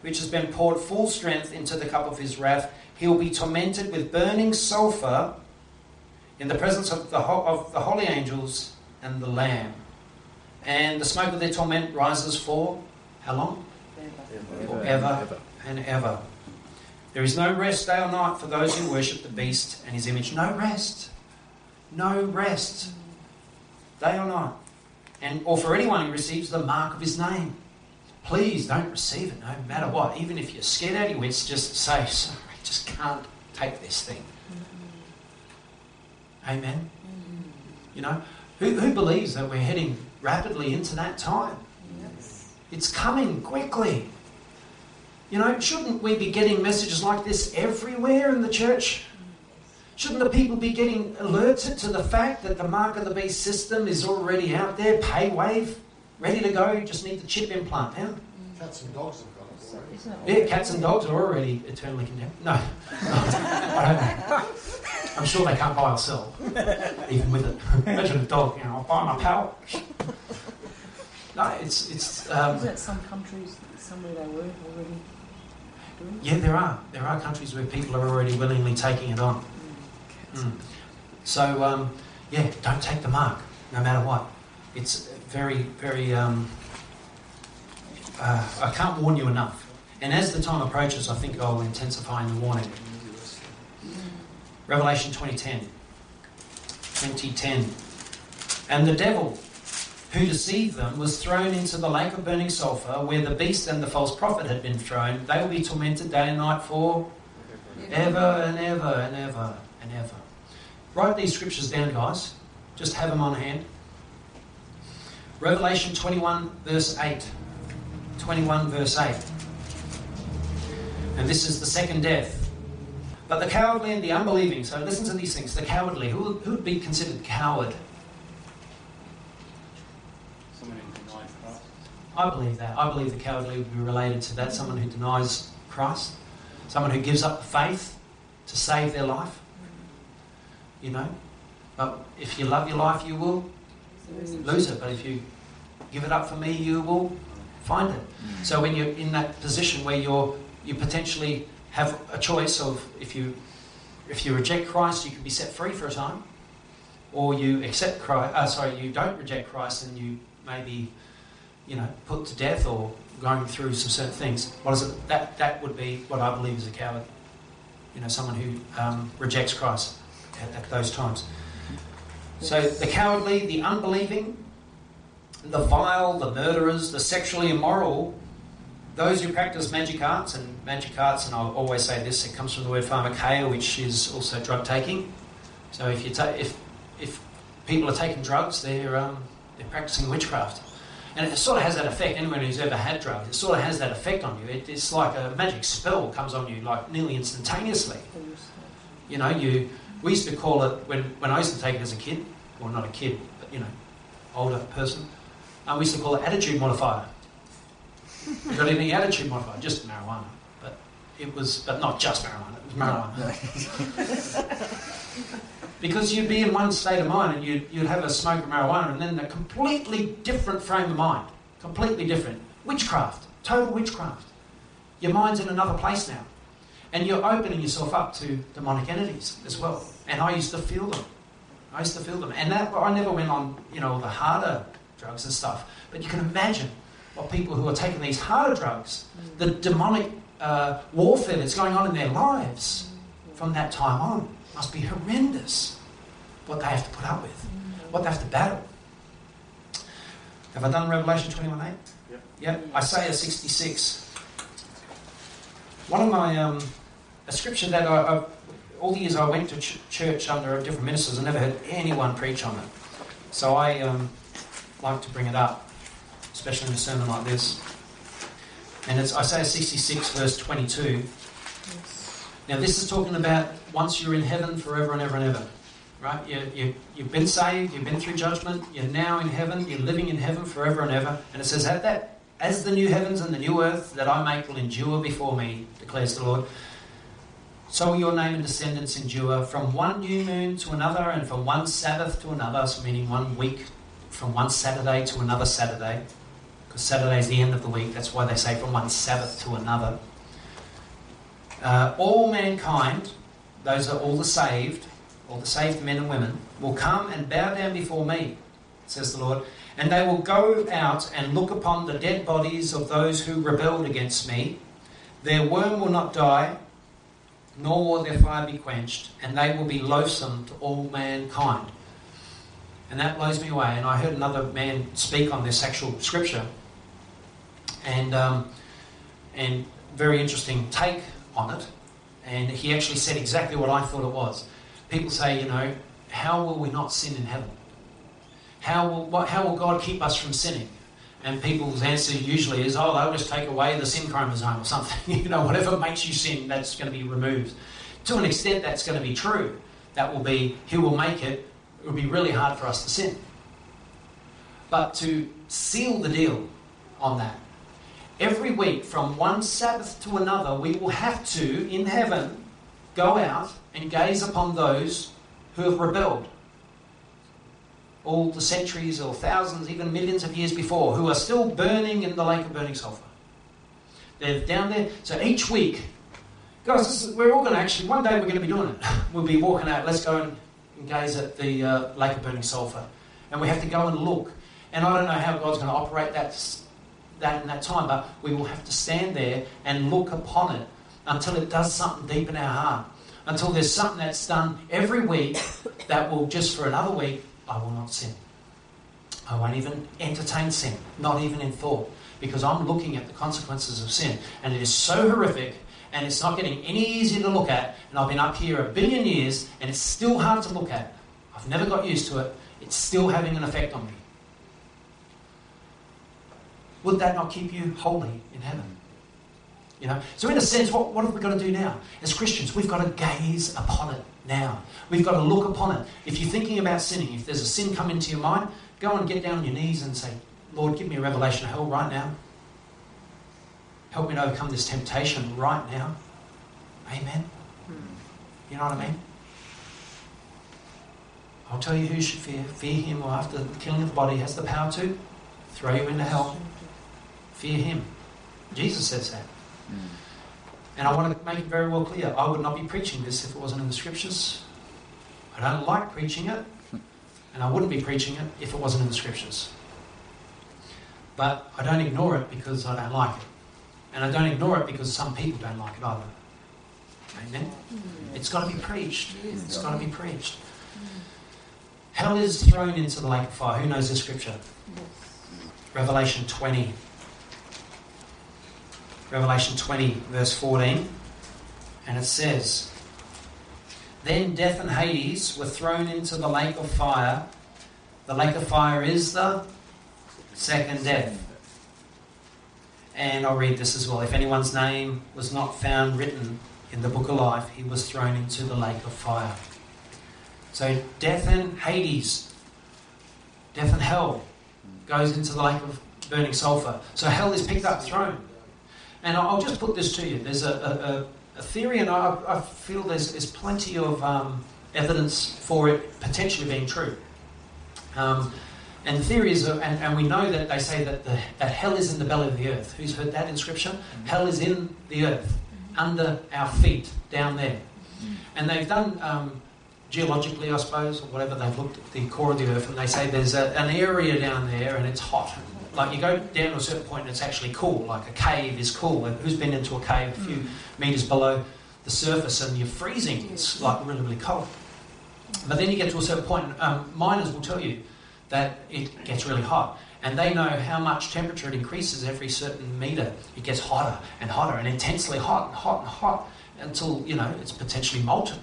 which has been poured full strength into the cup of his wrath. He will be tormented with burning sulfur in the presence of the, ho- of the holy angels and the Lamb. And the smoke of their torment rises for how long? Forever and ever. There is no rest day or night for those who worship the beast and his image. No rest. No rest. Day or night. And or for anyone who receives the mark of his name. Please don't receive it no matter what. Even if you're scared out of your wits, just say, sorry, I just can't take this thing. Mm-hmm. Amen. Mm-hmm. You know, who, who believes that we're heading rapidly into that time? Yes. It's coming quickly. You know, shouldn't we be getting messages like this everywhere in the church? Shouldn't the people be getting alerted to the fact that the mark of the beast system is already out there, pay wave, ready to go? You just need the chip implant now. Cats and dogs have got it already. Isn't Yeah, cats and dogs are already eternally condemned. No, I don't I'm sure they can't buy or sell, even with it. Imagine a dog, you know, I'll buy my pal. No, it's it's. Um, Isn't it some countries, somewhere they were already doing it? Yeah, there are. There are countries where people are already willingly taking it on. Mm. So, um, yeah, don't take the mark, no matter what. It's very, very. Um, uh, I can't warn you enough. And as the time approaches, I think I'll intensify in the warning. Revelation 2010. 2010. And the devil who deceived them was thrown into the lake of burning sulfur where the beast and the false prophet had been thrown. They will be tormented day and night for ever and ever and ever and ever. Write these scriptures down, guys. Just have them on hand. Revelation 21, verse 8. 21, verse 8. And this is the second death. But the cowardly and the unbelieving, so listen to these things. The cowardly, who, who would be considered coward? Someone who denies Christ. I believe that. I believe the cowardly would be related to that. Someone who denies Christ. Someone who gives up the faith to save their life. You know? But if you love your life, you will lose it. But if you give it up for me, you will find it. So when you're in that position where you're you potentially have a choice of if you if you reject Christ, you can be set free for a time, or you accept Christ. Uh, sorry, you don't reject Christ, and you maybe you know put to death or going through some certain things. What is it? That that would be what I believe is a coward. You know, someone who um, rejects Christ at, at those times. So the cowardly, the unbelieving, the vile, the murderers, the sexually immoral, those who practice magic arts, and magic arts, and I'll always say this, it comes from the word pharmakeia, which is also drug taking. So if you ta- if if people are taking drugs, they're um, they're practicing witchcraft, and it sort of has that effect. Anyone who's ever had drugs, it sort of has that effect on you. It, it's like a magic spell comes on you like nearly instantaneously. You know, you we used to call it when when I used to take it as a kid, or not a kid, but you know, older person. Um, we used to call it attitude modifier. You got any attitude modifier? Just marijuana, but it was, but not just marijuana. It was marijuana. Because you'd be in one state of mind and you'd, you'd have a smoke of marijuana and then a completely different frame of mind. Completely different. Witchcraft. Total witchcraft. Your mind's in another place now. And you're opening yourself up to demonic entities as well. And I used to feel them. I used to feel them. And that, I never went on, you know, the harder drugs and stuff. But you can imagine what people who are taking these harder drugs, the demonic uh, warfare that's going on in their lives from that time on must be horrendous. What they have to put up with, what they have to battle. Have I done Revelation 21 8? Yep. Yep. Isaiah 66. One of my, um, a scripture that I, I, all the years I went to ch- church under different ministers, I never heard anyone preach on it. So I um, like to bring it up, especially in a sermon like this. And it's Isaiah 66, verse 22. Now, this is talking about once you're in heaven forever and ever and ever. Right? You, you, you've been saved, you've been through judgment, you're now in heaven, you're living in heaven forever and ever. And it says, At that, as the new heavens and the new earth that I make will endure before me, declares the Lord, so will your name and descendants endure from one new moon to another and from one Sabbath to another, so meaning one week, from one Saturday to another Saturday. Because Saturday is the end of the week, that's why they say from one Sabbath to another. Uh, all mankind, those are all the saved, all the saved men and women, will come and bow down before me, says the Lord, and they will go out and look upon the dead bodies of those who rebelled against me. Their worm will not die, nor will their fire be quenched, and they will be loathsome to all mankind. And that blows me away. And I heard another man speak on this actual scripture, and um, and very interesting take on it. And he actually said exactly what I thought it was. People say, you know, how will we not sin in heaven? How will, what, how will God keep us from sinning? And people's answer usually is, oh, they'll just take away the sin chromosome or something. you know, whatever makes you sin, that's going to be removed. To an extent, that's going to be true. That will be, He will make it. It would be really hard for us to sin. But to seal the deal on that, every week from one Sabbath to another, we will have to, in heaven, go out and gaze upon those who have rebelled. All the centuries or thousands, even millions of years before, who are still burning in the lake of burning sulfur. They're down there. So each week, guys, is, we're all going to actually, one day we're going to be doing it. We'll be walking out, let's go and, and gaze at the uh, lake of burning sulfur. And we have to go and look. And I don't know how God's going to operate that that in that time, but we will have to stand there and look upon it until it does something deep in our heart. Until there's something that's done every week that will just for another week, I will not sin. I won't even entertain sin, not even in thought, because I'm looking at the consequences of sin. And it is so horrific, and it's not getting any easier to look at. And I've been up here a billion years, and it's still hard to look at. I've never got used to it. It's still having an effect on me. Would that not keep you holy in heaven? You know? So in a sense, what, what have we got to do now? As Christians, we've got to gaze upon it now. We've got to look upon it. If you're thinking about sinning, if there's a sin come into your mind, go and get down on your knees and say, Lord, give me a revelation of hell right now. Help me to overcome this temptation right now. Amen. Hmm. You know what I mean? I'll tell you who should fear. Fear him who after the killing of the body has the power to throw you into hell. Fear him. Jesus says that. Hmm. And I want to make it very well clear I would not be preaching this if it wasn't in the scriptures. I don't like preaching it, and I wouldn't be preaching it if it wasn't in the scriptures. But I don't ignore it because I don't like it. And I don't ignore it because some people don't like it either. Amen? Hmm. It's got to be preached. It's got to be preached. Hell is thrown into the lake of fire. Who knows the scripture? Revelation 20. Revelation 20, verse 14. And it says, Then death and Hades were thrown into the lake of fire. The lake of fire is the second death. And I'll read this as well. If anyone's name was not found written in the book of life, he was thrown into the lake of fire. So death and Hades, death and hell, goes into the lake of burning sulfur. So hell is picked up, thrown. And I'll just put this to you. There's a, a, a theory, and I, I, feel there's, there's plenty of um, evidence for it potentially being true. Um, and the theory is, and, and we know that they say that, the, that hell is in the belly of the earth. Who's heard that in Scripture? Hell is in the earth, under our feet, down there. And they've done um, geologically, I suppose, or whatever, they've looked at the core of the earth and they say there's a, an area down there and it's hot. Like you go down to a certain point and it's actually cool, like a cave is cool. And who's been into a cave a few metres below the surface and you're freezing? It's like really, really cold. But then you get to a certain point, um, miners will tell you that it gets really hot. And they know how much temperature it increases every certain metre. It gets hotter and hotter and intensely hot and hot and hot until, you know, it's potentially molten.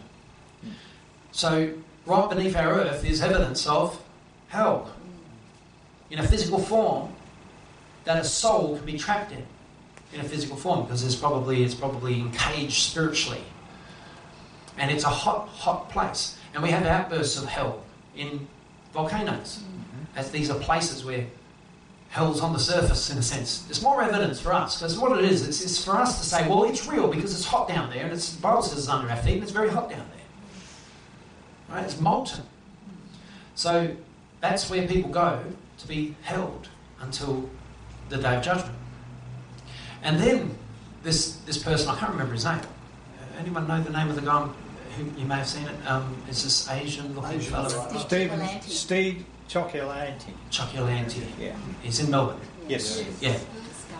So, right beneath our earth is evidence of hell in a physical form that a soul can be trapped in, in a physical form, because it's probably, it's probably encaged spiritually. And it's a hot, hot place. And we have outbursts of hell in volcanoes, as these are places where hell's on the surface, in a sense. There's more evidence for us, because what it is, it's, it's for us to say, well, it's real because it's hot down there, and it's, the Bible says it's under our feet, and it's very hot down there. Right? It's molten. So that's where people go to be held until the day of judgment. And then this this person, I can't remember his name. Anyone know the name of the guy who you may have seen it? Um, it's this Asian looking fellow. right. Stephen, Steve Cioccolanti. Chucky Lanty. Yeah. He's in Melbourne. Yes. Yeah.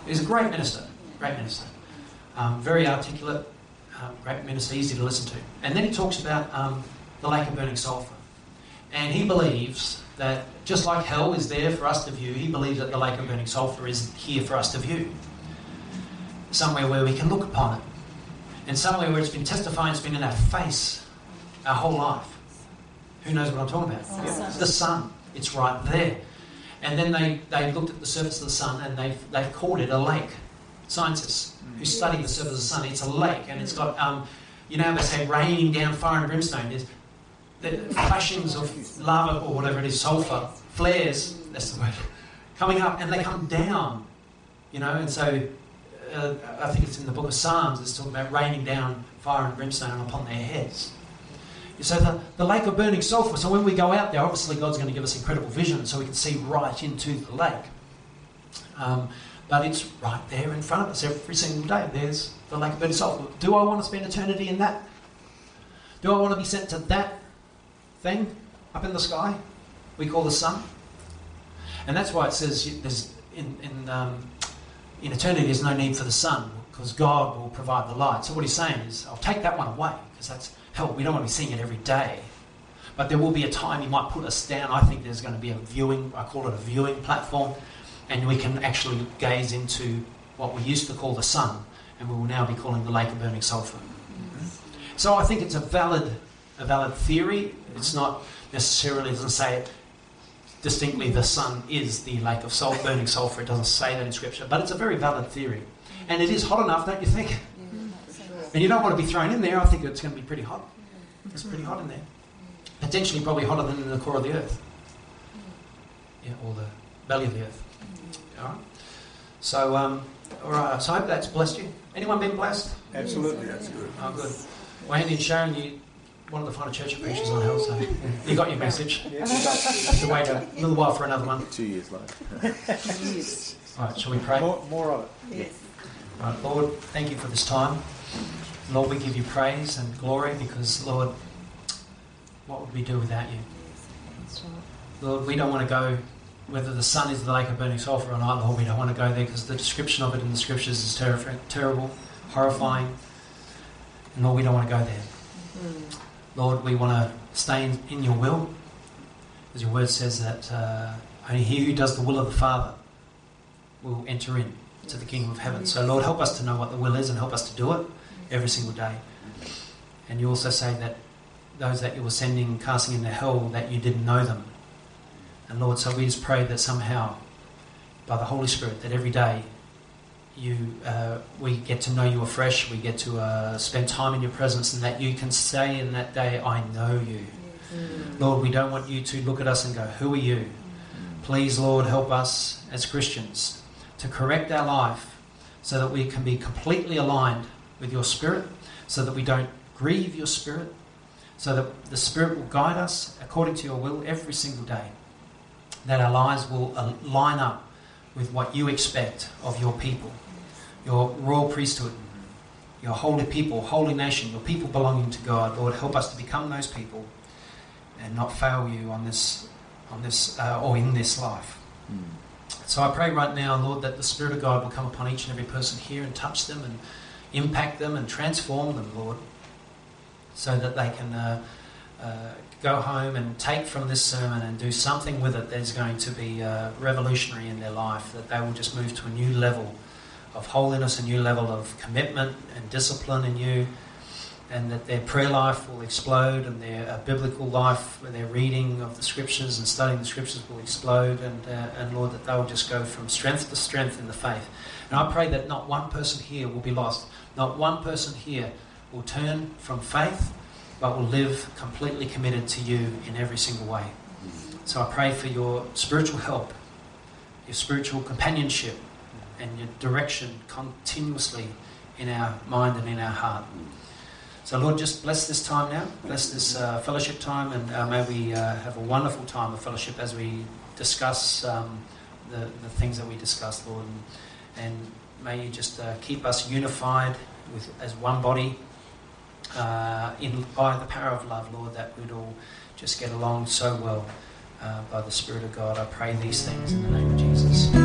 He's a great minister. Great minister. Um, very articulate. Um, great minister, easy to listen to. And then he talks about um, the lake of burning sulphur. And he believes that just like hell is there for us to view, he believes that the lake of burning sulphur is here for us to view. Somewhere where we can look upon it. And somewhere where it's been testifying, it's been in our face our whole life. Who knows what I'm talking about? Yeah. The sun. It's right there. And then they, they looked at the surface of the sun and they've, they've called it a lake. Scientists who study the surface of the sun, it's a lake and it's got, um, you know, they say raining down fire and brimstone. There's the flashings of lava or whatever it is, sulfur, flares, that's the word, coming up and they come down, you know, and so uh, I think it's in the book of Psalms, it's talking about raining down fire and brimstone upon their heads. So the, the lake of burning sulphur. So when we go out there, obviously God's going to give us incredible vision, so we can see right into the lake. Um, but it's right there in front of us every single day. There's the lake of burning sulphur. Do I want to spend eternity in that? Do I want to be sent to that thing up in the sky we call the sun? And that's why it says there's in in, um, in eternity there's no need for the sun because God will provide the light. So what he's saying is, I'll take that one away because that's hell. We don't want to be seeing it every day. But there will be a time he might put us down. I think there's going to be a viewing, I call it a viewing platform, and we can actually gaze into what we used to call the sun, and we will now be calling the lake of burning sulphur. So I think it's a valid, a valid theory. It's not necessarily doesn't say it distinctly. The sun is the lake of sul- burning sulphur. It doesn't say that in scripture, but it's a very valid theory, and it is hot enough, don't you think? And you don't want to be thrown in there. I think it's going to be pretty hot. It's pretty hot in there. Potentially, probably hotter than in the core of the earth. Yeah, or the belly of the earth. All right. So, um, all right. So I hope that's blessed you. Anyone been blessed? Absolutely. That's good. Oh, good. Well, Andy and Sharon, you one of the final church preachers on hell, so you got your message. Yes. To wait a little while for another one. Two years later. Yes. All right. Shall we pray? More, more of it. Yes. Right, Lord, thank you for this time. Lord, we give you praise and glory because, Lord, what would we do without you? Lord, we don't want to go, whether the sun is the lake of burning sulphur or not, Lord, we don't want to go there because the description of it in the scriptures is terrif- terrible, horrifying. And Lord, we don't want to go there. Mm. Lord, we want to stay in, in your will. As your word says that uh, only he who does the will of the Father will enter in to the kingdom of heaven. So, Lord, help us to know what the will is and help us to do it every single day. And you also say that those that you were sending, casting into hell, that you didn't know them. And Lord, so we just pray that somehow, by the Holy Spirit, that every day you, uh, we get to know you afresh, we get to uh, spend time in your presence, and that you can say in that day, I know you. Mm. Lord, we don't want you to look at us and go, Who are you? Please, Lord, help us as Christians to correct our life so that we can be completely aligned with your spirit, so that we don't grieve your spirit, so that the Spirit will guide us according to your will every single day. That our lives will line up with what you expect of your people, your royal priesthood, your holy people, holy nation, your people belonging to God. Lord, help us to become those people and not fail you on this, on this, uh, or in this life. So I pray right now, Lord, that the Spirit of God will come upon each and every person here and touch them and impact them and transform them, Lord, so that they can uh, uh, go home and take from this sermon and do something with it that's going to be uh, revolutionary in their life, that they will just move to a new level of holiness, a new level of commitment and discipline in you, and that their prayer life will explode and their uh, biblical life, their reading of the scriptures and studying the scriptures will explode, and, uh, and Lord, that they will just go from strength to strength in the faith. And I pray that not one person here will be lost, not one person here will turn from faith, but will live completely committed to you in every single way. So I pray for your spiritual help, your spiritual companionship, and your direction continuously in our mind and in our heart. So, Lord, just bless this time now. Bless this uh, fellowship time, and uh, may we uh, have a wonderful time of fellowship as we discuss um, the, the things that we discuss, Lord. And, and may you just uh, keep us unified with, as one body uh, in, by the power of love, Lord, that we'd all just get along so well uh, by the Spirit of God. I pray these things in the name of Jesus.